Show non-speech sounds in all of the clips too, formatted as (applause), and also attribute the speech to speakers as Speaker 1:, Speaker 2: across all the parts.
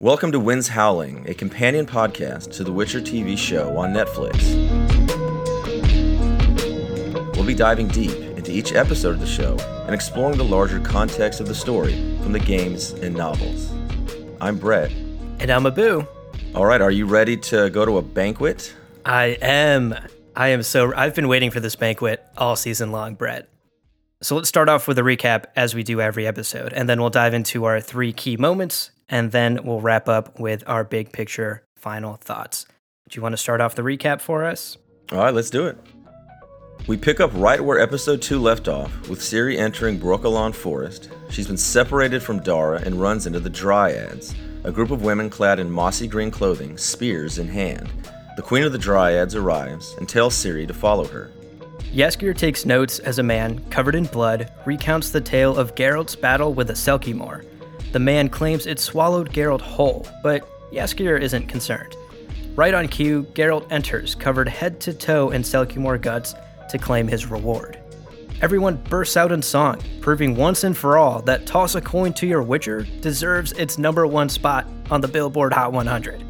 Speaker 1: Welcome to Winds Howling, a companion podcast to the Witcher TV show on Netflix. We'll be diving deep into each episode of the show and exploring the larger context of the story from the games and novels. I'm Brett.
Speaker 2: And I'm Abu.
Speaker 1: All right, are you ready to go to a banquet?
Speaker 2: I am. I am so. I've been waiting for this banquet all season long, Brett. So let's start off with a recap as we do every episode, and then we'll dive into our three key moments and then we'll wrap up with our big picture final thoughts. Do you want to start off the recap for us?
Speaker 1: All right, let's do it. We pick up right where episode 2 left off, with Ciri entering Brokilon Forest. She's been separated from Dara and runs into the Dryads, a group of women clad in mossy green clothing, spears in hand. The Queen of the Dryads arrives and tells Ciri to follow her.
Speaker 2: Jaskier takes notes as a man, covered in blood, recounts the tale of Geralt's battle with the Selkie the man claims it swallowed Geralt whole, but Jaskier isn't concerned. Right on cue, Geralt enters, covered head to toe in Selkie guts, to claim his reward. Everyone bursts out in song, proving once and for all that Toss a Coin to Your Witcher deserves its number one spot on the Billboard Hot 100.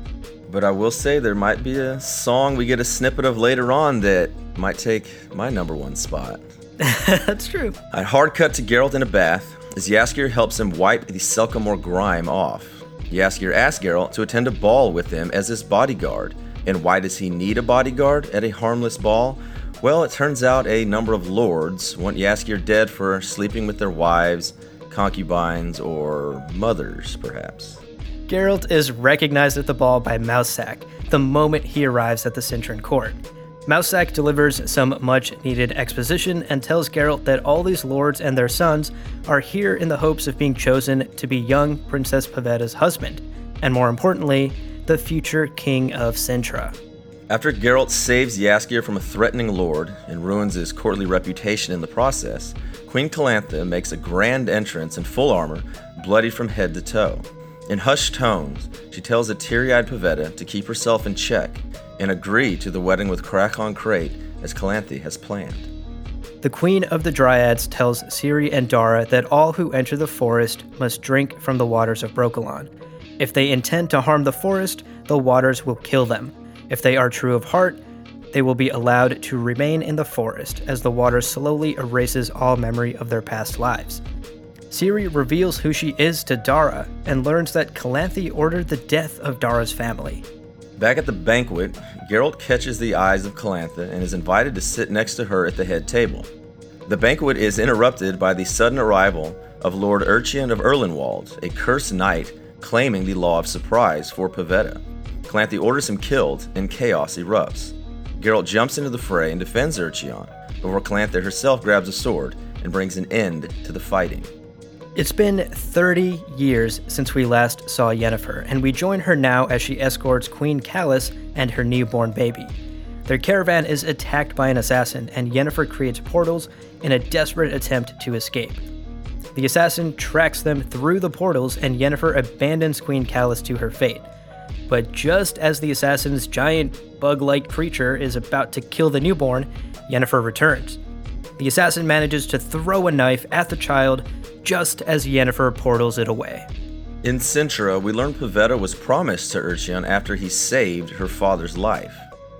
Speaker 1: But I will say there might be a song we get a snippet of later on that might take my number one spot. (laughs)
Speaker 2: That's true.
Speaker 1: A hard cut to Geralt in a bath, as Jaskier helps him wipe the Selkiemore grime off. Jaskier asks Geralt to attend a ball with him as his bodyguard. And why does he need a bodyguard at a harmless ball? Well, it turns out a number of lords want Jaskier dead for sleeping with their wives, concubines, or mothers, perhaps.
Speaker 2: Geralt is recognized at the ball by Mousesack the moment he arrives at the Cintran court. Mousesack delivers some much needed exposition and tells Geralt that all these lords and their sons are here in the hopes of being chosen to be young Princess Pavetta's husband, and more importantly, the future king of Cintra.
Speaker 1: After Geralt saves Jaskier from a threatening lord and ruins his courtly reputation in the process, Queen Calanthe makes a grand entrance in full armor, bloody from head to toe. In hushed tones, she tells the teary eyed Pavetta to keep herself in check and agree to the wedding with Crach an Craite as Calanthe has planned.
Speaker 2: The Queen of the Dryads tells Ciri and Dara that all who enter the forest must drink from the waters of Brokilon. If they intend to harm the forest, the waters will kill them. If they are true of heart, they will be allowed to remain in the forest as the water slowly erases all memory of their past lives. Ciri reveals who she is to Dara and learns that Calanthe ordered the death of Dara's family.
Speaker 1: Back at the banquet, Geralt catches the eyes of Calanthe and is invited to sit next to her at the head table. The banquet is interrupted by the sudden arrival of Lord Urcheon of Erlenwald, a cursed knight claiming the law of surprise for Pavetta. Calanthe orders him killed, and chaos erupts. Geralt jumps into the fray and defends Urcheon, before Calanthe herself grabs a sword and brings an end to the fighting.
Speaker 2: It's been 30 years since we last saw Yennefer, and we join her now as she escorts Queen Kalis and her newborn baby. Their caravan is attacked by an assassin, and Yennefer creates portals in a desperate attempt to escape. The assassin tracks them through the portals, and Yennefer abandons Queen Kalis to her fate. But just as the assassin's giant bug like creature is about to kill the newborn, Yennefer returns. The assassin manages to throw a knife at the child just as Yennefer portals it away.
Speaker 1: In Cintra, we learn Pavetta was promised to Urcheon after he saved her father's life.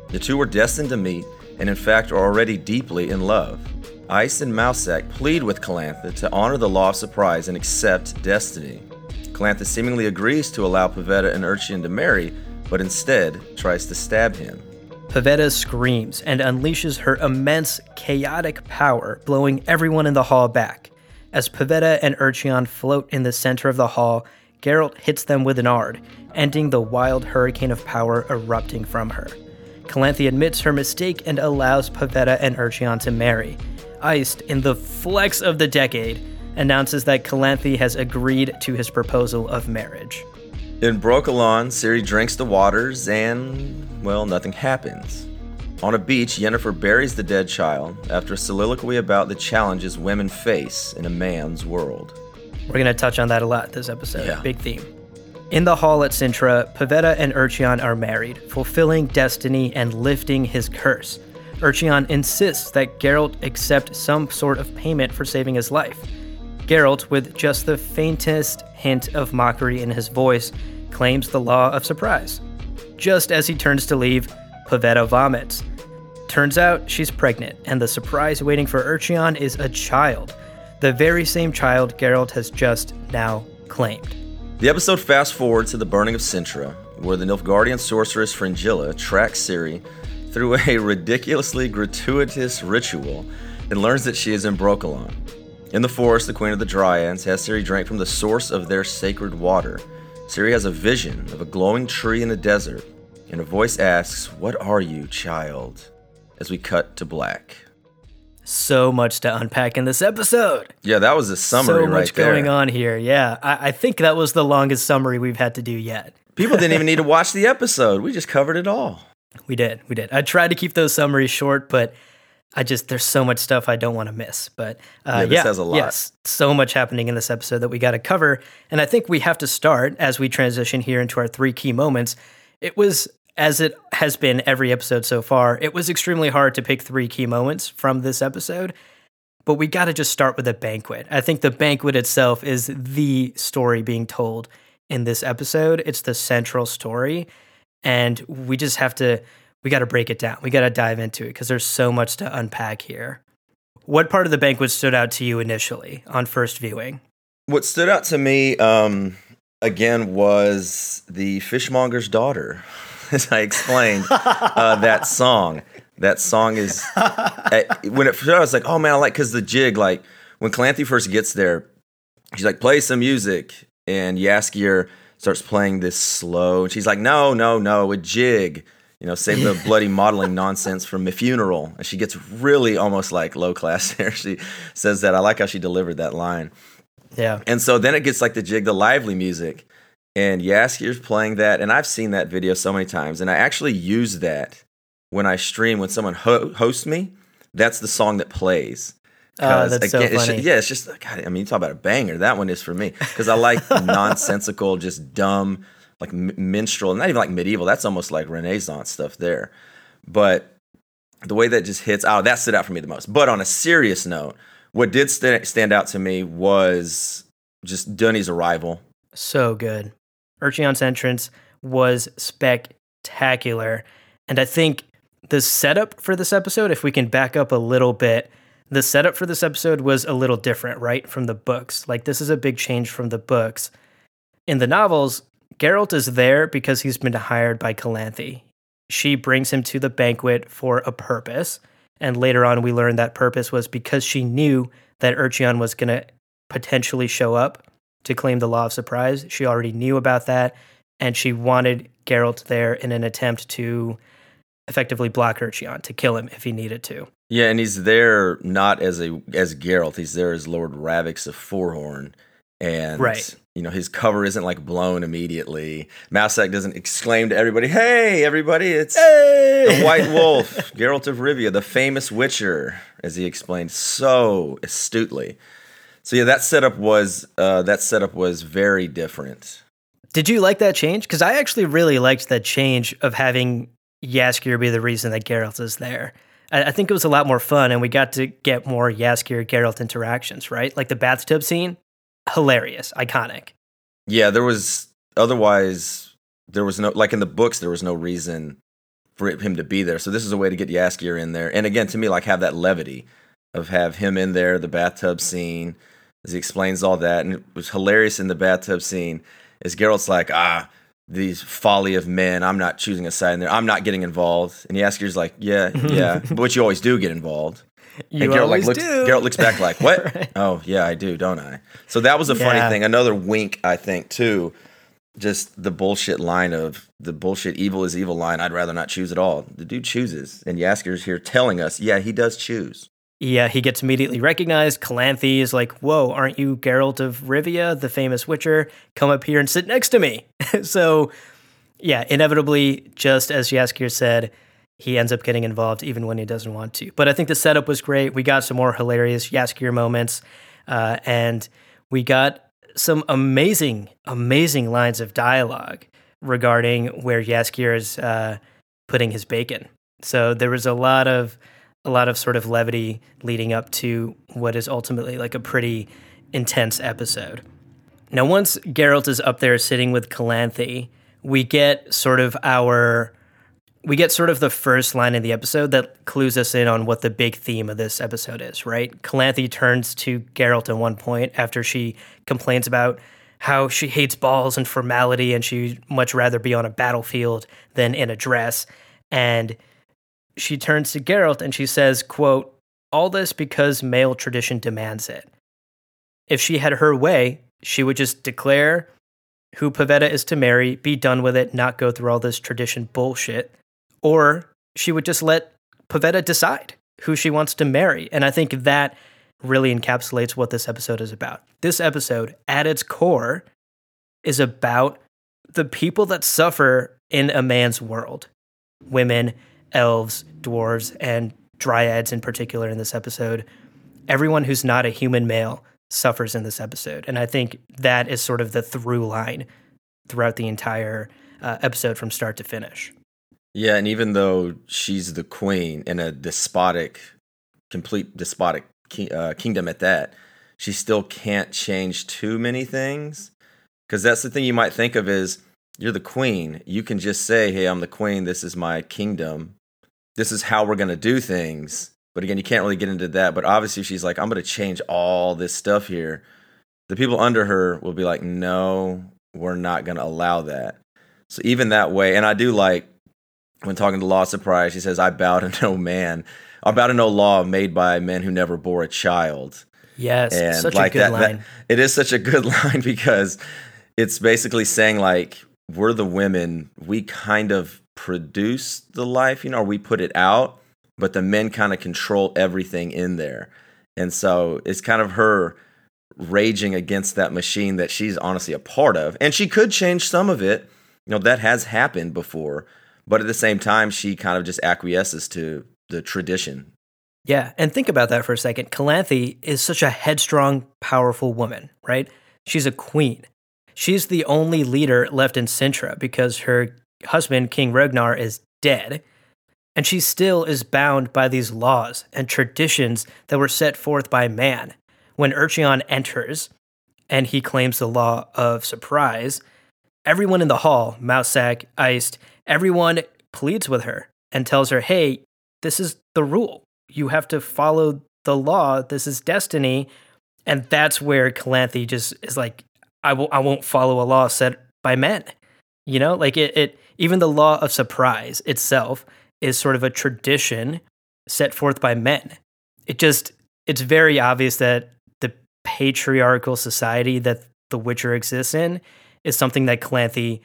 Speaker 1: The two were destined to meet, and in fact are already deeply in love. Eist and Mousesack plead with Calanthe to honor the law of surprise and accept destiny. Calanthe seemingly agrees to allow Pavetta and Urcheon to marry, but instead tries to stab him.
Speaker 2: Pavetta screams and unleashes her immense, chaotic power, blowing everyone in the hall back. As Pavetta and Urcheon float in the center of the hall, Geralt hits them with an Aard, ending the wild hurricane of power erupting from her. Calanthe admits her mistake and allows Pavetta and Urcheon to marry. Eist, in the flex of the decade, announces that Calanthe has agreed to his proposal of marriage.
Speaker 1: In Brokilon, Ciri drinks the waters and, well, nothing happens. On a beach, Yennefer buries the dead child after a soliloquy about the challenges women face in a man's world.
Speaker 2: We're going to touch on that a lot this episode.
Speaker 1: Yeah.
Speaker 2: Big theme. In the hall at Cintra, Pavetta and Urcheon are married, fulfilling destiny and lifting his curse. Urcheon insists that Geralt accept some sort of payment for saving his life. Geralt, with just the faintest hint of mockery in his voice, claims the law of surprise. Just as he turns to leave, Pavetta vomits. Turns out she's pregnant, and the surprise waiting for Urcheon is a child. The very same child Geralt has just now claimed.
Speaker 1: The episode fast forwards to the burning of Cintra, where the Nilfgaardian sorceress Fringilla tracks Ciri through a ridiculously gratuitous ritual and learns that she is in Brokilon. In the forest, the Queen of the Dryads has Ciri drink from the source of their sacred water. Ciri has a vision of a glowing tree in the desert, and a voice asks, What are you, child? As we cut to black.
Speaker 2: So much to unpack in this episode.
Speaker 1: Yeah, that was a summary
Speaker 2: so much
Speaker 1: right there.
Speaker 2: going on here. Yeah, I, I think that was the longest summary we've had to do yet.
Speaker 1: People didn't even need to (laughs) watch the episode. We just covered it all.
Speaker 2: We did, we did. I tried to keep those summaries short, but I just there's so much stuff I don't want to miss. But uh,
Speaker 1: Yeah, this has a lot.
Speaker 2: Yes, so much happening in this episode that we got to cover, and I think we have to start as we transition here into our three key moments. It was as it has been every episode so far. It was extremely hard to pick three key moments from this episode, but we got to just start with the banquet. I think the banquet itself is the story being told in this episode. It's the central story, and we just have to we got to break it down. We got to dive into it because there's so much to unpack here. What part of the banquet stood out to you initially on first viewing?
Speaker 1: What stood out to me, um, again, was the fishmonger's daughter. (laughs) As I explained, uh, that song. That song is (laughs) eh, when it first, I was like, oh man, I like because the jig, like when Calanthe first gets there, she's like, play some music, and Jaskier starts playing this slow, and she's like, no, no, no, a jig. You know, save the bloody (laughs) modeling nonsense from my funeral. And she gets really almost like low class there. She says that. I like how she delivered that line.
Speaker 2: Yeah.
Speaker 1: And so then it gets like the jig, the lively music. And Jaskier's playing that. And I've seen that video so many times. And I actually use that when I stream, when someone ho- hosts me. That's the song that plays.
Speaker 2: Oh, that's so
Speaker 1: it's
Speaker 2: funny.
Speaker 1: yeah, it's just, God, I mean, you talk about a banger. That one is for me. Because I like (laughs) nonsensical, just dumb, like m- minstrel, not even like medieval. That's almost like Renaissance stuff there. But the way that just hits out, that stood out for me the most. But on a serious note, what did st- stand out to me was just Duny's arrival.
Speaker 2: So good. Urcheon's entrance was spectacular. And I think the setup for this episode, if we can back up a little bit, the setup for this episode was a little different, right? From the books. Like, this is a big change from the books. In the novels, Geralt is there because he's been hired by Calanthe. She brings him to the banquet for a purpose. And later on, we learn that purpose was because she knew that Urcheon was going to potentially show up to claim the law of surprise. She already knew about that, and she wanted Geralt there in an attempt to effectively block Urcheon, to kill him if he needed to.
Speaker 1: Yeah, and he's there not as a as Geralt. He's there as Lord Ravix of Fourhorn, and
Speaker 2: Right.
Speaker 1: you know his cover isn't like blown immediately. Mousesack doesn't exclaim to everybody, "Hey, everybody! It's the White (laughs) Wolf, Geralt of Rivia, the famous Witcher," as he explained so astutely. So yeah, that setup was uh, that setup was very different.
Speaker 2: Did you like that change? Because I actually really liked that change of having Jaskier be the reason that Geralt is there. I, I think it was a lot more fun, and we got to get more Jaskier Geralt interactions, right? Like the bathtub scene, hilarious, iconic.
Speaker 1: Yeah, there was otherwise there was no like in the books there was no reason for him to be there. So this is a way to get Jaskier in there. And again, to me, like have that levity of have him in there, the bathtub scene. As he explains all that. And it was hilarious in the bathtub scene as Geralt's like, ah, these folly of men. I'm not choosing a side in there. I'm not getting involved. And Jaskier's like, yeah, (laughs) yeah, but you always do get involved.
Speaker 2: You
Speaker 1: and Geralt
Speaker 2: always
Speaker 1: like looks,
Speaker 2: do.
Speaker 1: Geralt looks back like, (laughs) what?
Speaker 2: Right.
Speaker 1: Oh yeah, I do, don't I? So that was a funny
Speaker 2: Yeah.
Speaker 1: thing. Another wink, I think, too. Just the bullshit line of the bullshit evil is evil line. I'd rather not choose at all. The dude chooses, and Jaskier's here telling us, yeah, he does choose.
Speaker 2: Yeah, he gets immediately recognized. Calanthe is like, Whoa, aren't you Geralt of Rivia, the famous Witcher? Come up here and sit next to me. (laughs) so, yeah, inevitably, just as Jaskier said, he ends up getting involved even when he doesn't want to. But I think the setup was great. We got some more hilarious Jaskier moments, uh, and we got some amazing, amazing lines of dialogue regarding where Jaskier is uh, putting his bacon. So there was a lot of a lot of sort of levity leading up to what is ultimately like a pretty intense episode. Now, once Geralt is up there sitting with Calanthe, we get sort of our we get sort of the first line in the episode that clues us in on what the big theme of this episode is, right? Calanthe turns to Geralt at one point after she complains about how she hates balls and formality and she'd much rather be on a battlefield than in a dress. And she turns to Geralt and she says, quote, all this because male tradition demands it. If she had her way, she would just declare who Pavetta is to marry, be done with it, not go through all this tradition bullshit. Or she would just let Pavetta decide who she wants to marry. And I think that really encapsulates what this episode is about. This episode, at its core, is about the people that suffer in a man's world women, elves, dwarves, and dryads in particular in this episode. Everyone who's not a human male suffers in this episode. And I think that is sort of the through line throughout the entire uh, episode from start to finish.
Speaker 1: Yeah, and even though she's the queen in a despotic, complete despotic ki- uh, kingdom at that, she still can't change too many things. Because that's the thing you might think of is you're the queen. You can just say, hey, I'm the queen. This is my kingdom. This is how we're going to do things. But again, you can't really get into that. But obviously, she's like, I'm going to change all this stuff here. The people under her will be like, no, we're not going to allow that. So even that way, and I do like when talking to Law Surprise, she says, I bow to (laughs) no man. I bow to no law made by men who never bore a child.
Speaker 2: Yes,
Speaker 1: And
Speaker 2: such
Speaker 1: like
Speaker 2: a good
Speaker 1: that, that-
Speaker 2: line. (laughs)
Speaker 1: it is such a good (laughs) line because it's basically saying like we're the women, we kind of produce the life, you know, or we put it out, but the men kind of control everything in there. And so it's kind of her raging against that machine that she's honestly a part of. And she could change some of it. You know, that has happened before. But at the same time, she kind of just acquiesces to the tradition.
Speaker 2: Yeah, and think about that for a second. Calanthe is such a headstrong, powerful woman, right? She's a queen. She's the only leader left in Cintra because her husband, King Ragnar, is dead. And she still is bound by these laws and traditions that were set forth by man. When Urcheon enters and he claims the law of surprise, everyone in the hall, Mousesack, Eist, everyone pleads with her and tells her, hey, this is the rule. You have to follow the law. This is destiny. And that's where Calanthe just is like, I will I won't follow a law set by men. You know, like it, it even the law of surprise itself is sort of a tradition set forth by men. It just it's very obvious that the patriarchal society that The Witcher exists in is something that Calanthe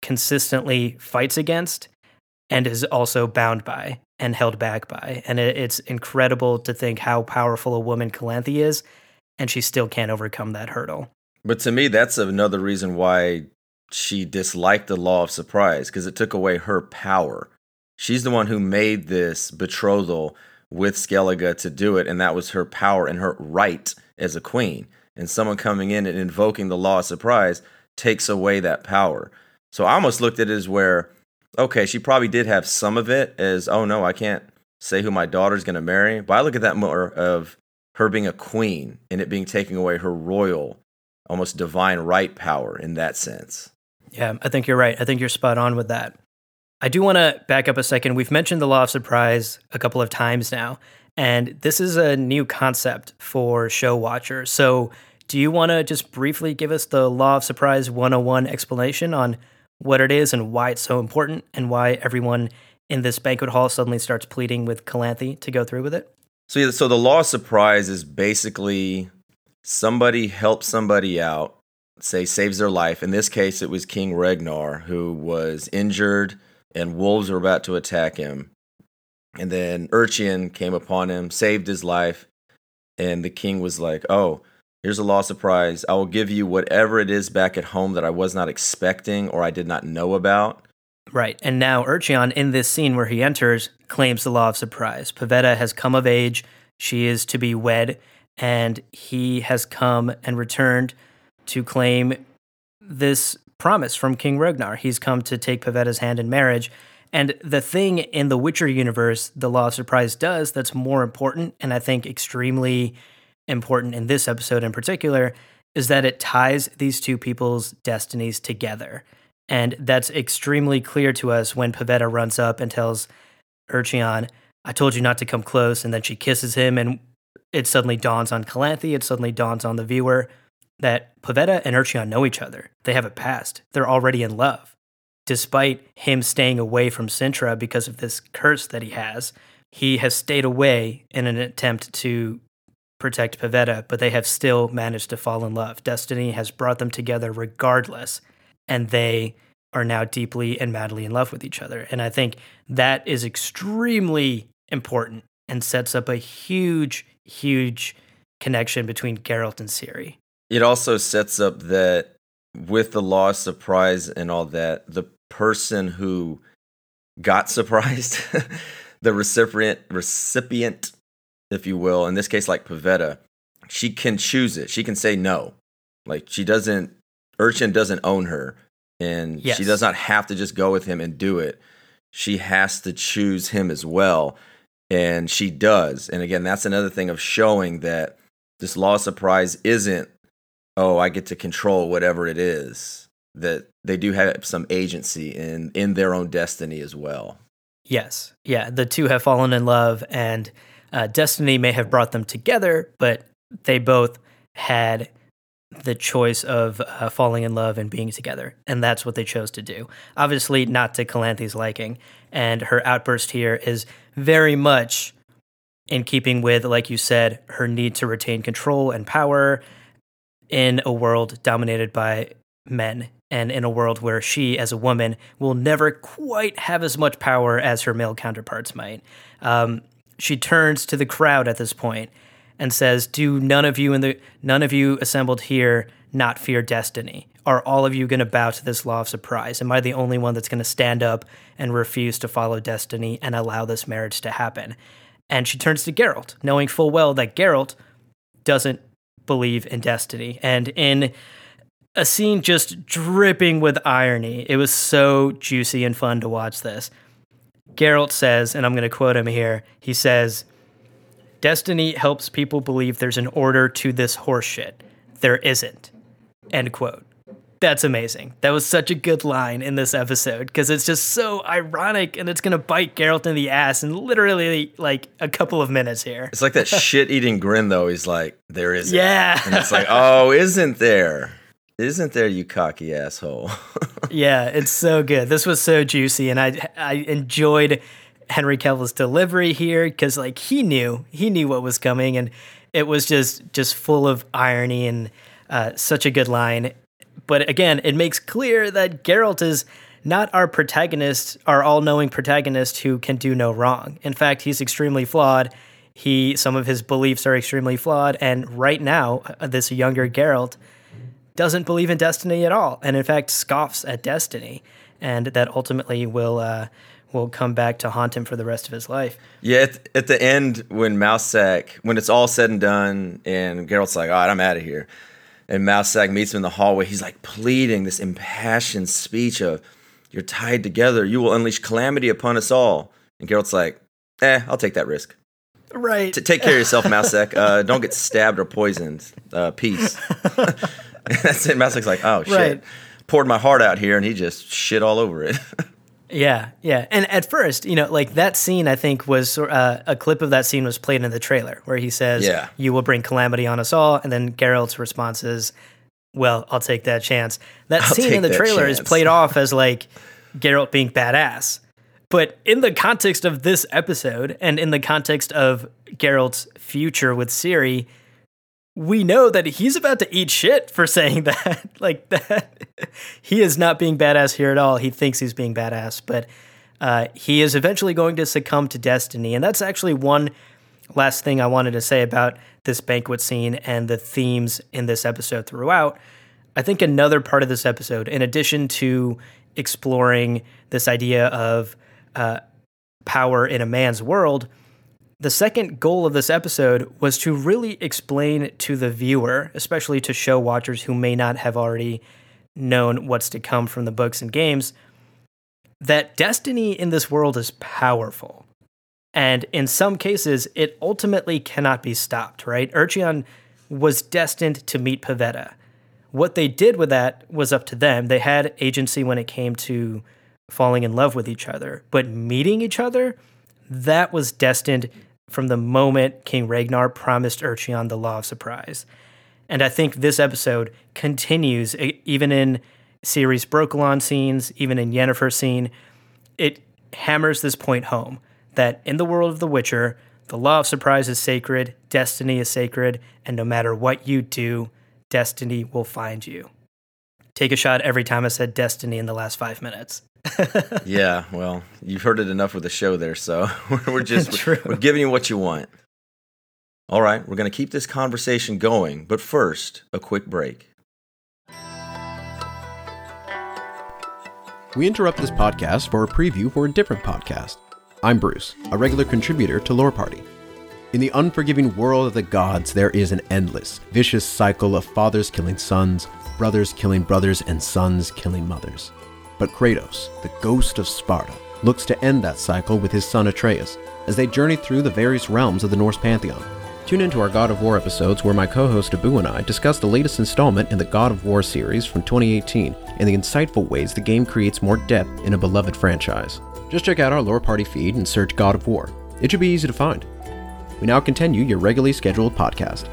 Speaker 2: consistently fights against and is also bound by and held back by. And it, it's incredible to think how powerful a woman Calanthe is, and she still can't overcome that hurdle.
Speaker 1: But to me, that's another reason why she disliked the law of surprise because it took away her power. She's the one who made this betrothal with Skellige to do it, and that was her power and her right as a queen. And someone coming in and invoking the law of surprise takes away that power. So I almost looked at it as where, okay, she probably did have some of it as, oh no, I can't say who my daughter's going to marry. But I look at that more of her being a queen and it being taking away her royal, almost divine right power in that sense.
Speaker 2: Yeah, I think you're right. I think you're spot on with that. I do want to back up a second. We've mentioned the law of surprise a couple of times now, and this is a new concept for show watchers. So do you want to just briefly give us the Law of Surprise 101 explanation on what it is and why it's so important and why everyone in this banquet hall suddenly starts pleading with Calanthe to go through with it?
Speaker 1: So, yeah, so the law of surprise is basically somebody helps somebody out, say saves their life. In this case, it was King Regnar who was injured and wolves were about to attack him. And then Urcheon came upon him, saved his life, and the king was like, "Oh, here's a law of surprise. I will give you whatever it is back at home that I was not expecting or I did not know about."
Speaker 2: Right. And now Urcheon, in this scene where he enters, claims the law of surprise. Pavetta has come of age. She is to be wed. And he has come and returned to claim this promise from King Ragnar. He's come to take Pavetta's hand in marriage. And the thing in the Witcher universe, the Law of Surprise does that's more important, and I think extremely important in this episode in particular, is that it ties these two people's destinies together. And that's extremely clear to us when Pavetta runs up and tells Urcheon, I told you not to come close. And then she kisses him, and it suddenly dawns on Calanthe, it suddenly dawns on the viewer that Pavetta and Urcheon know each other. They have a past. They're already in love. Despite him staying away from Cintra because of this curse that he has, he has stayed away in an attempt to protect Pavetta, but they have still managed to fall in love. Destiny has brought them together regardless and they are now deeply and madly in love with each other. And I think that is extremely important and sets up a huge, huge connection between Geralt and Ciri.
Speaker 1: It also sets up that with the law of surprise, and all that, the person who got (laughs) surprised, the recipient, recipient, if you will, in this case, like Pavetta, she can choose it. She can say no. Like she doesn't Urcheon doesn't own her, and yes. she does not have to just go with him and do it. She has to choose him as well, and she does. And again, that's another thing of showing that this law of surprise isn't, oh, I get to control whatever it is. That they do have some agency in in their own destiny as well.
Speaker 2: Yes, yeah, the two have fallen in love, and uh, destiny may have brought them together, but they both had the choice of uh, falling in love and being together. And that's what they chose to do. Obviously, not to Calanthe's liking. And her outburst here is very much in keeping with, like you said, her need to retain control and power in a world dominated by men and in a world where she, as a woman, will never quite have as much power as her male counterparts might. Um, she turns to the crowd at this point and says, "Do none of you in the none of you assembled here not fear destiny? Are all of you going to bow to this law of surprise? Am I the only one that's going to stand up and refuse to follow destiny and allow this marriage to happen?" And she turns to Geralt, knowing full well that Geralt doesn't believe in destiny. And in a scene just dripping with irony, it was so juicy and fun to watch this. Geralt says, and I'm going to quote him here. He says, Destiny helps people believe there's an order to this horseshit. There isn't. End quote. That's amazing. That was such a good line in this episode because it's just so ironic and it's going to bite Geralt in the ass in literally like a couple of minutes here.
Speaker 1: It's like that (laughs) shit eating grin, though. He's like, there isn't.
Speaker 2: Yeah.
Speaker 1: And it's like, oh, isn't there? Isn't there, you cocky asshole? (laughs)
Speaker 2: yeah, it's so good. This was so juicy and I, I enjoyed Henry Cavill's delivery here because like he knew he knew what was coming and it was just just full of irony and uh, such a good line. But again, it makes clear that Geralt is not our protagonist, our all-knowing protagonist who can do no wrong. In fact, he's extremely flawed. He some of his beliefs are extremely flawed, and right now, uh, this younger Geralt doesn't believe in destiny at all, and in fact scoffs at destiny, and that ultimately will uh, will come back to haunt him for the rest of his life.
Speaker 1: Yeah, at, at the end when Mousesack, when it's all said and done, and Geralt's like, "All right, I'm out of here," and Mousesack meets him in the hallway, he's like pleading this impassioned speech of, "You're tied together. You will unleash calamity upon us all." And Geralt's like, "Eh, I'll take that risk."
Speaker 2: Right.
Speaker 1: T- take care of yourself, Mousesack. Uh, (laughs) don't get stabbed or poisoned. Uh, peace. (laughs) (laughs) That's it. Mousesack's like, "Oh shit." Right. Poured my heart out here, and he just shit all over it.
Speaker 2: Yeah, yeah. And at first, you know, like that scene, I think was uh, a clip of that scene was played in the trailer where he says,
Speaker 1: Yeah.
Speaker 2: you will bring calamity on us all. And then Geralt's response is, well, I'll take that chance. That
Speaker 1: I'll
Speaker 2: scene in the trailer is played (laughs) off as like Geralt being badass. But in the context of this episode and in the context of Geralt's future with Ciri, we know that he's about to eat shit for saying (laughs) that. like that, he is not being badass here at all. He thinks he's being badass, but uh, he is eventually going to succumb to destiny. And that's actually one last thing I wanted to say about this banquet scene and the themes in this episode throughout. I think another part of this episode, in addition to exploring this idea of uh, power in a man's world, the second goal of this episode was to really explain to the viewer, especially to show watchers who may not have already known what's to come from the books and games, that destiny in this world is powerful. And in some cases, it ultimately cannot be stopped, right? Urcheon was destined to meet Pavetta. What they did with that was up to them. They had agency when it came to falling in love with each other, but meeting each other, that was destined from the moment King Ragnar promised Urcheon the law of surprise. And I think this episode continues, even in Ciri's Brokilon scenes, even in Yennefer scene, it hammers this point home that in the world of The Witcher, the law of surprise is sacred, destiny is sacred, and no matter what you do, destiny will find you. Take a shot every time I said destiny in the last five minutes. (laughs)
Speaker 1: Yeah, well, you've heard it enough with the show there, so (laughs) we're just (laughs)
Speaker 2: True.
Speaker 1: we're giving you what you want. All right, we're going to keep this conversation going, but first, a quick break.
Speaker 3: We interrupt this podcast for a preview for a different podcast. I'm Bruce, a regular contributor to Lore Party. In the unforgiving world of the gods, there is an endless, vicious cycle of fathers killing sons, brothers killing brothers, and sons killing mothers. But Kratos, the ghost of Sparta, looks to end that cycle with his son Atreus as they journey through the various realms of the Norse pantheon. Tune into our God of War episodes where my co host Abu and I discuss the latest installment in the God of War series from 2018 and the insightful ways the game creates more depth in a beloved franchise. Just check out our Lore Party feed and search God of War. It should be easy to find. We now continue your regularly scheduled podcast.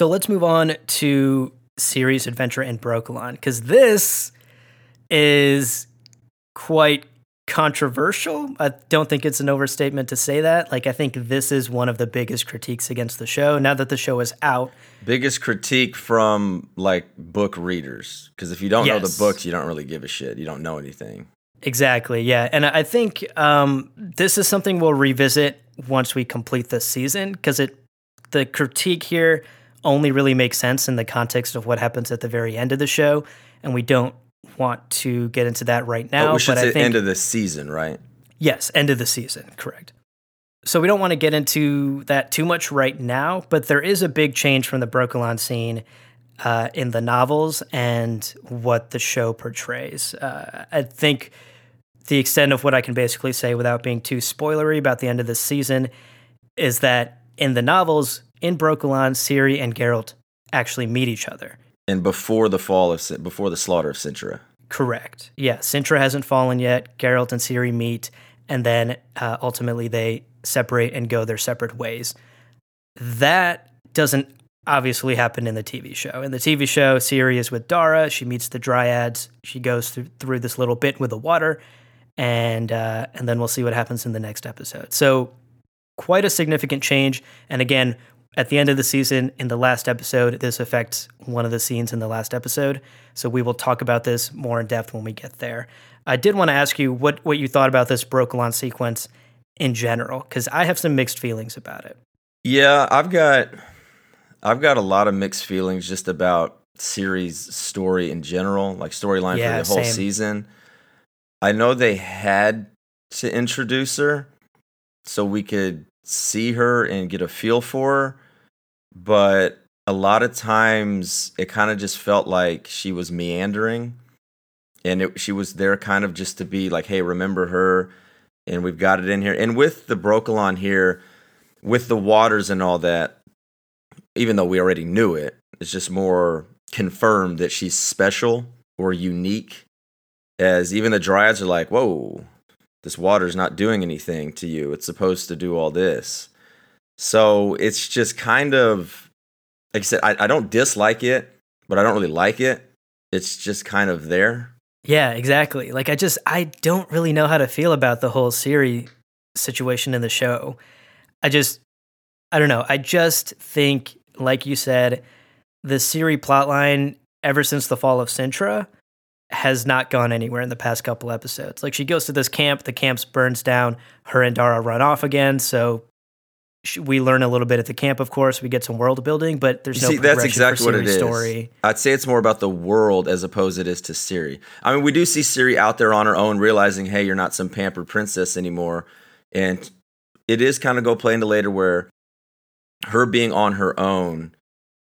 Speaker 2: So let's move on to Ciri's adventure in Brokilon because this is quite controversial. I don't think it's an overstatement to say that. Like, I think this is one of the biggest critiques against the show. Now that the show is out,
Speaker 1: Biggest critique from like book readers, because if you don't know the books, you don't really give a shit. You don't know anything.
Speaker 2: Exactly. Yeah. And I think um, this is something we'll revisit once we complete this season because it the critique here only really makes sense in the context of what happens at the very end of the show, and we don't want to get into that right now.
Speaker 1: but we should
Speaker 2: I
Speaker 1: say
Speaker 2: think
Speaker 1: end of the season, right?
Speaker 2: yes, end of the season, correct. So we don't want to get into that too much right now, but there is a big change from the Brokilon scene uh, in the novels and what the show portrays. Uh, I think the extent of what I can basically say without being too spoilery about the end of this season is that in the novels, in Brokilon, Ciri and Geralt actually meet each other.
Speaker 1: And before the fall of before the slaughter of Cintra.
Speaker 2: Correct. Yeah, Cintra hasn't fallen yet. Geralt and Ciri meet, and then uh, ultimately they separate and go their separate ways. That doesn't obviously happen in the TV show. In the TV show, Ciri is with Dara. She meets the Dryads. She goes through, through this little bit with the water, and uh, and then we'll see what happens in the next episode. So quite a significant change. And again, at the end of the season, in the last episode, this affects one of the scenes in the last episode. So we will talk about this more in depth when we get there. I did want to ask you what, what you thought about this Brokilon sequence in general, because I have some mixed feelings about it.
Speaker 1: Yeah, I've got I've got a lot of mixed feelings just about Ciri's story in general, like storyline
Speaker 2: Yeah,
Speaker 1: for the whole
Speaker 2: same.
Speaker 1: season. I know they had to introduce her so we could see her and get a feel for her, but a lot of times it kind of just felt like she was meandering and it, she was there kind of just to be like, hey, remember her, and we've got it in here. And with the Brokilon here, with the waters and all that, even though we already knew it, it's just more confirmed that she's special or unique. As even the dryads are like, whoa, this water's not doing anything to you. It's supposed to do all this. So it's just kind of, like I said, I, I don't dislike it, but I don't really like it. It's just kind of there.
Speaker 2: Yeah, exactly. Like I just I don't really know how to feel about the whole Ciri situation in the show. I just I don't know. I just think like you said the Ciri plotline ever since the fall of Cintra has not gone anywhere in the past couple episodes. Like she goes to this camp, the camp burns down, her and Dara run off again, so we learn a little bit at the camp, of course. We get some world building, but there's
Speaker 1: You
Speaker 2: no
Speaker 1: see, that's exactly what it is.
Speaker 2: story.
Speaker 1: I'd say it's more about the world as opposed it is to Ciri. I mean, we do see Ciri out there on her own, realizing, hey, you're not some pampered princess anymore, and it is kind of go play into later where her being on her own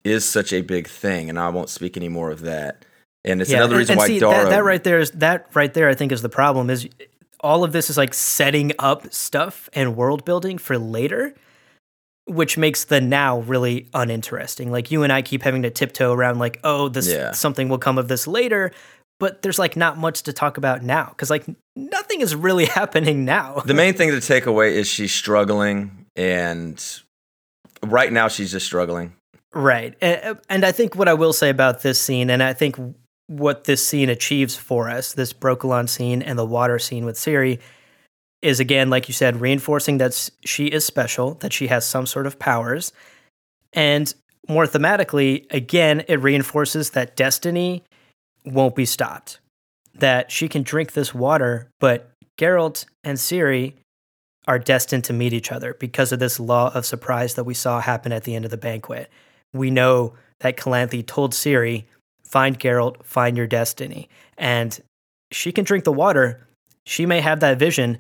Speaker 1: is such a big thing, and I won't speak any more of that. And it's another
Speaker 2: and-
Speaker 1: reason
Speaker 2: and
Speaker 1: why
Speaker 2: see,
Speaker 1: Dara.
Speaker 2: that, that right there is that right there. I think is the problem. Is all of this is like setting up stuff and world building for later, which makes the now really uninteresting. Like you and I keep having to tiptoe around, like, oh, this
Speaker 1: Yeah.
Speaker 2: something will come of this later. But there's like not much to talk about now because like nothing is really (laughs) happening now.
Speaker 1: the main thing to take away is she's struggling, and right now she's just struggling.
Speaker 2: Right. And, and I think what I will say about this scene, and I think what this scene achieves for us, this Brokilon scene and the water scene with Ciri, is again, like you said, reinforcing that she is special, that she has some sort of powers. And more thematically, again, it reinforces that destiny won't be stopped, that she can drink this water, but Geralt and Ciri are destined to meet each other because of this law of surprise that we saw happen at the end of the banquet we know that Calanthe told Ciri, find Geralt, find your destiny. And she can drink the water. She may have that vision,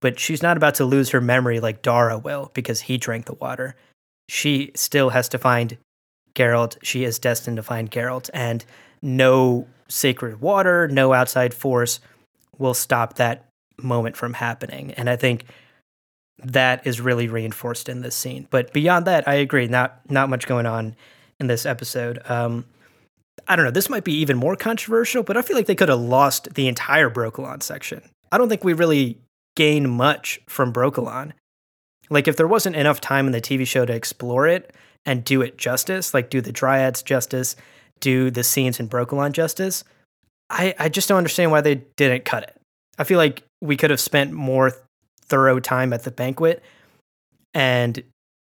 Speaker 2: but she's not about to lose her memory like Dara will because he drank the water. She still has to find Geralt. She is destined to find Geralt. And no sacred water, no outside force will stop that moment from happening. And I think that is really reinforced in this scene. But beyond that, I agree. Not not much going on in this episode. Um, I don't know. This might be even more controversial, but I feel like they could have lost the entire Brokilon section. I don't think we really gain much from Brokilon. Like if there wasn't enough time in the TV show to explore it and do it justice, like do the Dryads justice, do the scenes in Brokilon justice, I, I just don't understand why they didn't cut it. I feel like we could have spent more thorough time at the banquet and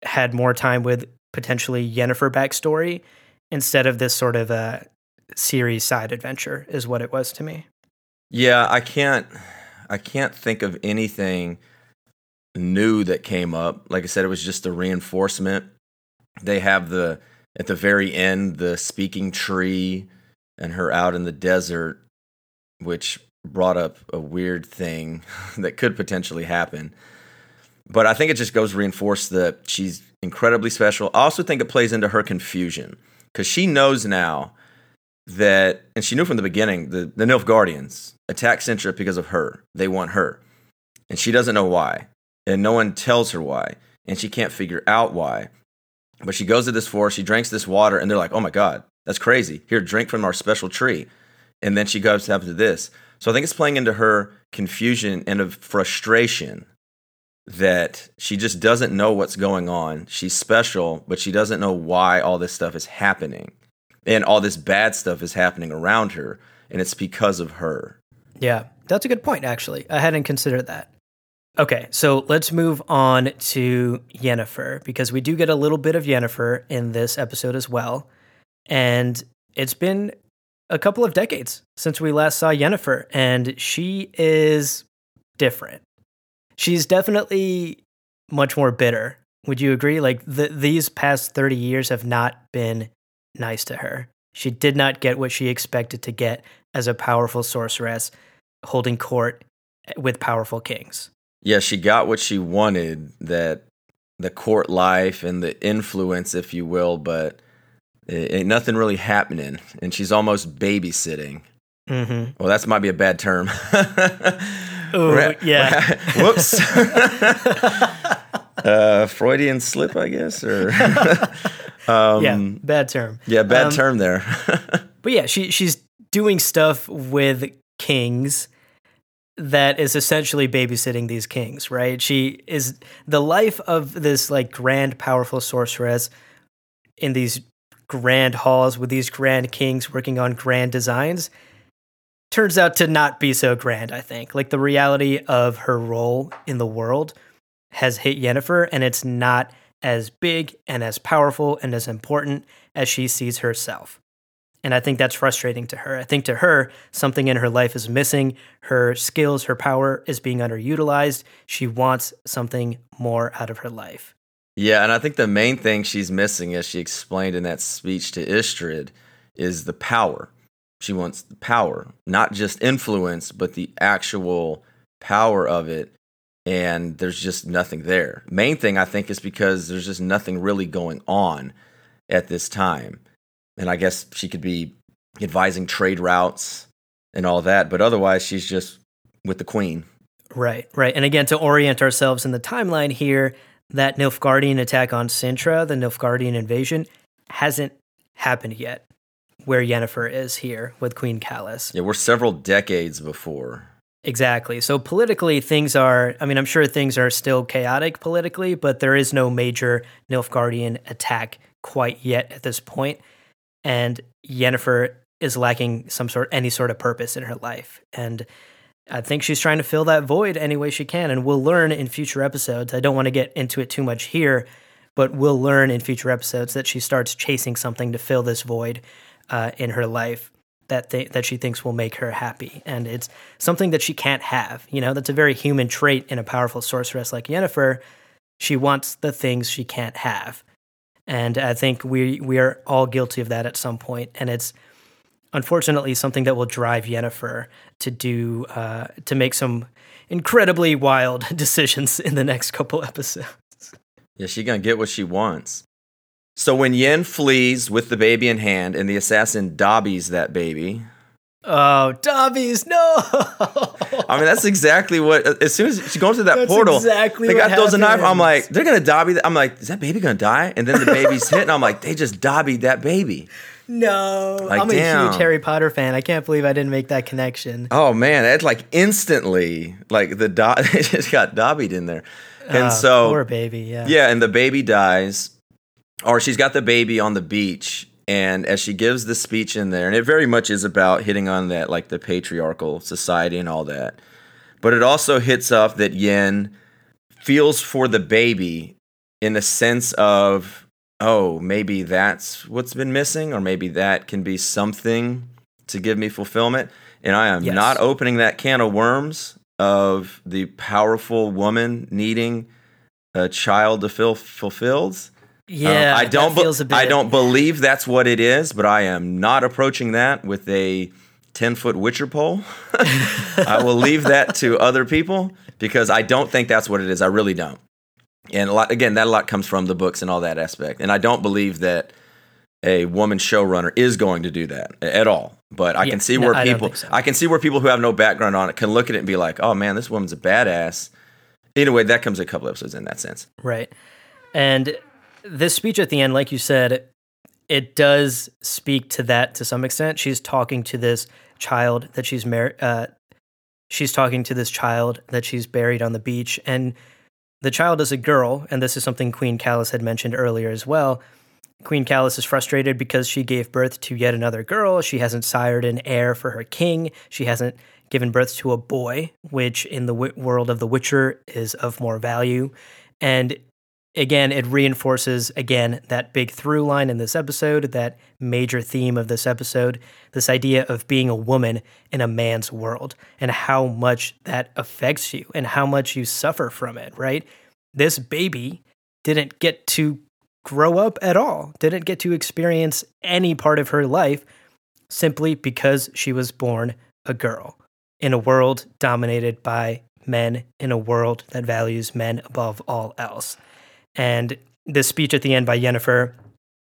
Speaker 2: had more time with potentially Yennefer backstory instead of this sort of a Ciri's side adventure is what it was to me.
Speaker 1: Yeah, I can't I can't think of anything new that came up. Like I said, it was just a reinforcement. They have the at the very end the speaking tree and her out in the desert, which brought up a weird thing (laughs) that could potentially happen. But I think it just goes to reinforce that she's incredibly special. I also think it plays into her confusion because she knows now that, and she knew from the beginning, the, the Nilfgaardians attack Cintra because of her. They want her. And she doesn't know why. And no one tells her why. And she can't figure out why. But she goes to this forest, she drinks this water, and they're like, oh my God, that's crazy. Here, drink from our special tree. And then she goes up to this. So I think it's playing into her confusion and of frustration that she just doesn't know what's going on. She's special, but she doesn't know why all this stuff is happening. And all this bad stuff is happening around her. And it's because of her.
Speaker 2: Yeah, that's a good point, actually. I hadn't considered that. Okay, so let's move on to Yennefer because we do get a little bit of Yennefer in this episode as well. And it's been a couple of decades since we last saw Yennefer, and she is different. She's definitely much more bitter. Would you agree? Like, the, these past 30 years have not been nice to her. She did not get what she expected to get as a powerful sorceress holding court with powerful kings.
Speaker 1: Yeah, she got what she wanted that the court life and the influence, if you will, but it ain't nothing really happening. And she's almost babysitting.
Speaker 2: Mm-hmm.
Speaker 1: Well, that might be a bad term. (laughs)
Speaker 2: Ooh,
Speaker 1: Ra-
Speaker 2: yeah. (laughs)
Speaker 1: Whoops. (laughs) uh, Freudian slip, I guess, or Um,
Speaker 2: yeah, bad term.
Speaker 1: Yeah, bad
Speaker 2: Um,
Speaker 1: term there. (laughs)
Speaker 2: But yeah, she she's doing stuff with kings that is essentially babysitting these kings, right? She is the life of this like grand, powerful sorceress in these grand halls with these grand kings working on grand designs turns out to not be so grand, I think. Like the reality of her role in the world has hit Yennefer and it's not as big and as powerful and as important as she sees herself. And I think that's frustrating to her. I think to her, something in her life is missing. Her skills, her power is being underutilized. She wants something more out of her life.
Speaker 1: Yeah, and I think the main thing she's missing, as she explained in that speech to Istredd, is the power. She wants the power, not just influence, but the actual power of it. And there's just nothing there. Main thing I think is because there's just nothing really going on at this time. And I guess she could be advising trade routes and all that, but otherwise she's just with the queen.
Speaker 2: Right, right. And again, to orient ourselves in the timeline here, that Nilfgaardian attack on Cintra, the Nilfgaardian invasion, hasn't happened yet where Yennefer is here with Queen Kalis.
Speaker 1: Yeah, we're several decades before.
Speaker 2: Exactly. So politically, things are, I mean, I'm sure things are still chaotic politically, but there is no major Nilfgaardian attack quite yet at this point. And Yennefer is lacking some sort, any sort of purpose in her life. And I think she's trying to fill that void any way she can. And we'll learn in future episodes. I don't want to get into it too much here, but we'll learn in future episodes that she starts chasing something to fill this void uh, in her life that th- that she thinks will make her happy, and it's something that she can't have. You know, that's a very human trait in a powerful sorceress like Yennefer. She wants the things she can't have, and I think we we are all guilty of that at some point, and it's unfortunately something that will drive Yennefer to do uh, to make some incredibly wild (laughs) decisions in the next couple episodes.
Speaker 1: Yeah, she gonna get what she wants. So when Yen flees with the baby in hand and the assassin dobbies that baby,
Speaker 2: Oh, Dobbies, no!
Speaker 1: I mean that's exactly what. As soon as she goes to that
Speaker 2: That's
Speaker 1: portal,
Speaker 2: exactly
Speaker 1: they got those a knife. I'm like, they're gonna dobby. That. I'm like, is that baby gonna die? And then the baby's hit, and I'm like, they just dobbied that baby.
Speaker 2: no,
Speaker 1: Like,
Speaker 2: I'm a
Speaker 1: damn.
Speaker 2: huge Harry Potter fan. I can't believe I didn't make that connection.
Speaker 1: Oh man, that's like instantly, like the do- (laughs) they just got dobbied in there, and
Speaker 2: Ah,
Speaker 1: so
Speaker 2: poor baby, yeah,
Speaker 1: Yeah, and the baby dies, or she's got the baby on the beach. And as she gives the speech in there, and it very much is about hitting on that, like the patriarchal society and all that. But it also hits off that Yen feels for the baby in the sense of, oh, maybe that's what's been missing, or maybe that can be something to give me fulfillment. And I am
Speaker 2: Yes.
Speaker 1: not opening that can of worms of the powerful woman needing a child to feel fulfilled.
Speaker 2: Yeah.
Speaker 1: Um, I don't.
Speaker 2: that
Speaker 1: be-
Speaker 2: feels a bit,
Speaker 1: I don't believe that's what it is, but I am not approaching that with a ten foot witcher pole. (laughs) I will leave that to other people because I don't think that's what it is. I really don't. And a lot, again, that a lot comes from the books and all that aspect. And I don't believe that a woman showrunner is going to do that at all. But I
Speaker 2: Yeah,
Speaker 1: can see
Speaker 2: no,
Speaker 1: where
Speaker 2: I
Speaker 1: people,
Speaker 2: so.
Speaker 1: I can see where people who have no background on it can look at it and be like, "Oh man, this woman's a badass." Anyway, that comes a couple episodes in that sense.
Speaker 2: Right. And this speech at the end, like you said, it does speak to that to some extent. She's talking to this child that she's married. Uh, she's talking to this child that she's buried on the beach, and the child is a girl. And this is something Queen Kalis had mentioned earlier as well. Queen Kalis is frustrated because she gave birth to yet another girl. She hasn't sired an heir for her king. She hasn't given birth to a boy, which in the w- world of The Witcher is of more value. And again, it reinforces again that big through line in this episode, that major theme of this episode, this idea of being a woman in a man's world and how much that affects you and how much you suffer from it, right? This baby didn't get to grow up at all, didn't get to experience any part of her life simply because she was born a girl in a world dominated by men, in a world that values men above all else. And this speech at the end by Yennefer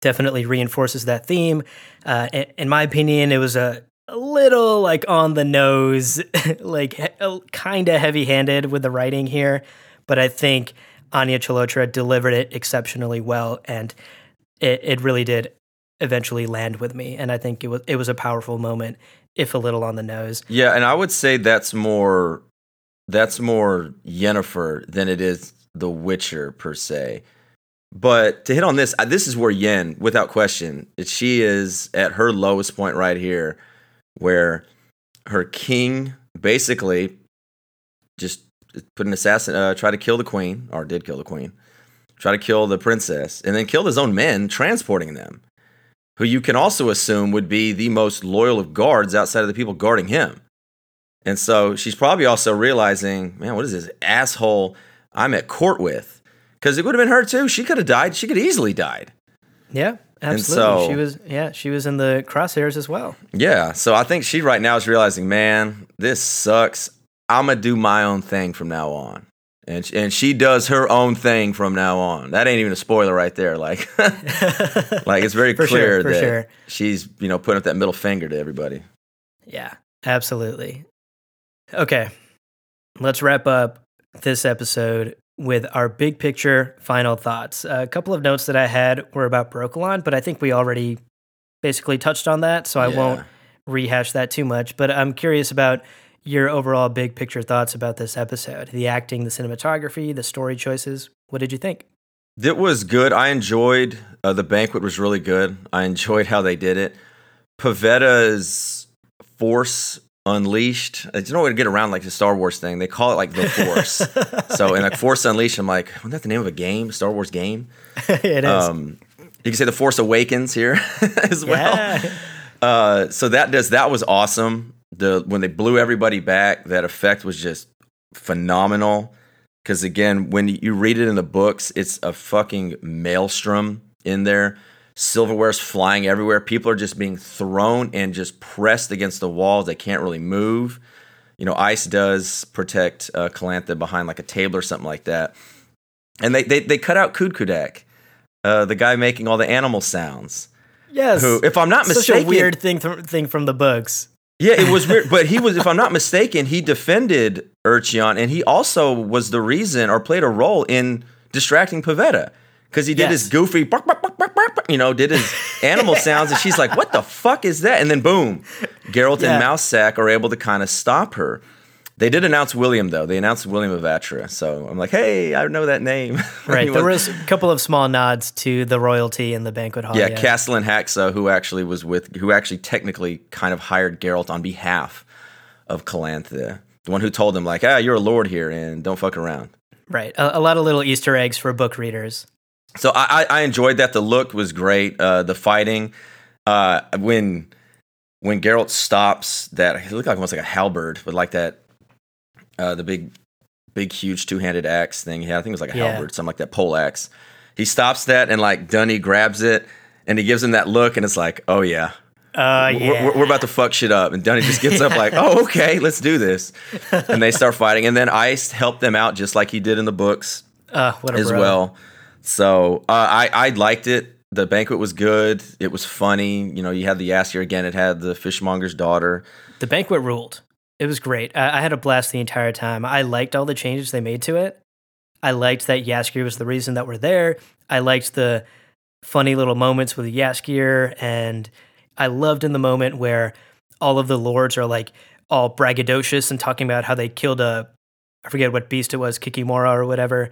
Speaker 2: definitely reinforces that theme. Uh, in, my opinion, it was a, a little like on the nose, (laughs) like he- kind of heavy handed with the writing here. But I think Anya Chalotra delivered it exceptionally well. And it, it really did eventually land with me. And I think it was it was a powerful moment, if a little on the nose.
Speaker 1: Yeah, and I would say that's more that's more Yennefer than it is The Witcher per se. But to hit on this, this is where Yen, without question, she is at her lowest point right here, where her king basically just put an assassin, uh, try to kill the queen, or did kill the queen, try to kill the princess, and then killed his own men transporting them, who you can also assume would be the most loyal of guards outside of the people guarding him. And so she's probably also realizing, man, what is this asshole I'm at court with? Because it would have been her too. She could have died. She could have easily died.
Speaker 2: Yeah, absolutely. So, she was yeah, she was in the crosshairs as well.
Speaker 1: Yeah. So I think she right now is realizing, man, this sucks. I'm gonna do my own thing from now on. And she, and she does her own thing from now on. That ain't even a spoiler right there. Like, (laughs) like it's very (laughs) clear
Speaker 2: sure,
Speaker 1: that
Speaker 2: sure.
Speaker 1: she's you know putting up that middle finger to everybody.
Speaker 2: Yeah, absolutely. Okay, let's wrap up this episode with our big picture final thoughts. A couple of notes that I had were about Brokilon, but I think we already basically touched on that, so I yeah. won't rehash that too much. But I'm curious about your overall big picture thoughts about this episode the acting, the cinematography, the story choices. What did you think?
Speaker 1: It was good. I enjoyed uh, the banquet was really good. I enjoyed how they did it. Pavetta's force Unleashed. I don't know way to get around like the Star Wars thing. They call it like the Force. (laughs) so in like Force Unleashed, I'm like, wasn't that the name of a game? Star Wars game? (laughs)
Speaker 2: it is. Um,
Speaker 1: you can say the Force Awakens here (laughs) as well. Yeah. Uh, so that does that was awesome. The when they blew everybody back, that effect was just phenomenal. Because again, when you read it in the books, it's a fucking maelstrom in there silverware's flying everywhere. People are just being thrown and just pressed against the walls. They can't really move. You know, Eist does protect uh, Calanthe behind like a table or something like that. And they they, they cut out Kudkudak, uh, the guy making all the animal sounds.
Speaker 2: Yes.
Speaker 1: Who, if I'm not
Speaker 2: Such
Speaker 1: mistaken,
Speaker 2: a weird thing th- thing from the books.
Speaker 1: Yeah, it was weird, but he was, if I'm not mistaken, he defended Urcheon, and he also was the reason or played a role in distracting Pavetta because he did yes. his goofy, bark, bark, bark, you know, did his animal (laughs) sounds, and she's like, "What the fuck is that?" And then boom, Geralt yeah. and Mousesack are able to kind of stop her. They did announce William though. They announced William of Atra. So I'm like, hey, I know that name. (laughs)
Speaker 2: Right. there was a couple of small nods to the royalty in the banquet hall.
Speaker 1: Yeah, yeah. Castellan Haxo, who actually was with, who actually technically kind of hired Geralt on behalf of Calanthe, the one who told him like, ah, you're a lord here and don't fuck around.
Speaker 2: Right. A, a lot of little Easter eggs for book readers
Speaker 1: so I, I enjoyed that. The look was great. Uh, the fighting, uh, when when Geralt stops that, it looked like almost like a halberd, but like that, uh, the big, big, huge two handed axe thing. Yeah, I think it was like a yeah. halberd, something like that, pole axe. He stops that and like Duny grabs it and he gives him that look and it's like, oh yeah.
Speaker 2: Uh,
Speaker 1: yeah. we're, we're, about to fuck shit up. And Duny just (laughs) gets up like, oh, okay, let's do this. And they start (laughs) fighting. And then Eist helped them out just like he did in the books
Speaker 2: uh,
Speaker 1: as well. So uh, I I liked it. The banquet was good. It was funny. You know, you had the Jaskier again. It had the fishmonger's daughter.
Speaker 2: The banquet ruled. It was great. I, I had a blast the entire time. I liked all the changes they made to it. I liked that Jaskier was the reason that we're there. I liked the funny little moments with Jaskier, and I loved in the moment where all of the lords are like all braggadocious and talking about how they killed a I forget what beast it was, Kikimora or whatever,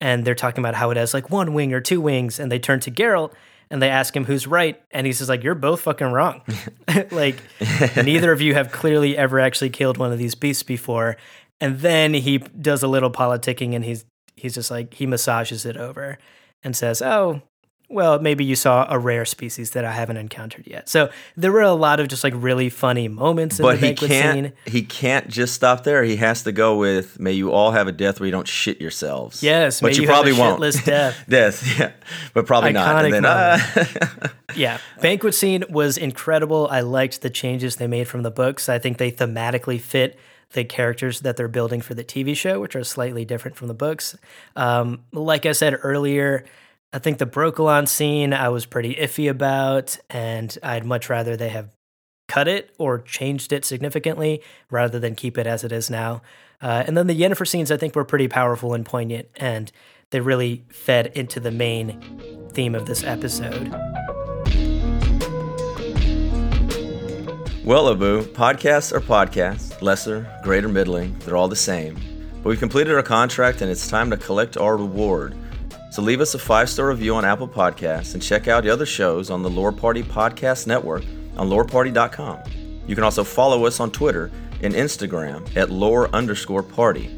Speaker 2: and they're talking about how it has like one wing or two wings, and they turn to Geralt and they ask him who's right, and he says like you're both fucking wrong. (laughs) like (laughs) neither of you have clearly ever actually killed one of these beasts before. And then he does a little politicking, and he's he's just like he massages it over and says, "Oh, well, maybe you saw a rare species that I haven't encountered yet. So there were a lot of just like really funny moments in
Speaker 1: but
Speaker 2: the
Speaker 1: banquet he can't,
Speaker 2: scene.
Speaker 1: He can't just stop there. He has to go with "May you all have a death where you don't shit yourselves."
Speaker 2: Yes,
Speaker 1: but
Speaker 2: you,
Speaker 1: you probably won't. (laughs)
Speaker 2: death.
Speaker 1: death, yeah, but probably
Speaker 2: Iconic
Speaker 1: not. Then, uh, (laughs)
Speaker 2: yeah, banquet scene was incredible. I liked the changes they made from the books. I think they thematically fit the characters that they're building for the TV show, which are slightly different from the books. Um, like I said earlier I think the Brokilon scene I was pretty iffy about, and I'd much rather they have cut it or changed it significantly rather than keep it as it is now. Uh, and then the Yennefer scenes I think were pretty powerful and poignant, and they really fed into the main theme of this episode.
Speaker 1: Well, Abu, podcasts are podcasts, lesser, greater, middling, they're all the same. But we've completed our contract and it's time to collect our reward. So leave us a five star review on Apple Podcasts and check out the other shows on the Lore Party Podcast Network on loreparty.com. You can also follow us on Twitter and Instagram at lore underscore party.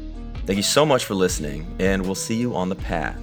Speaker 1: Thank you so much for listening, and we'll see you on the path.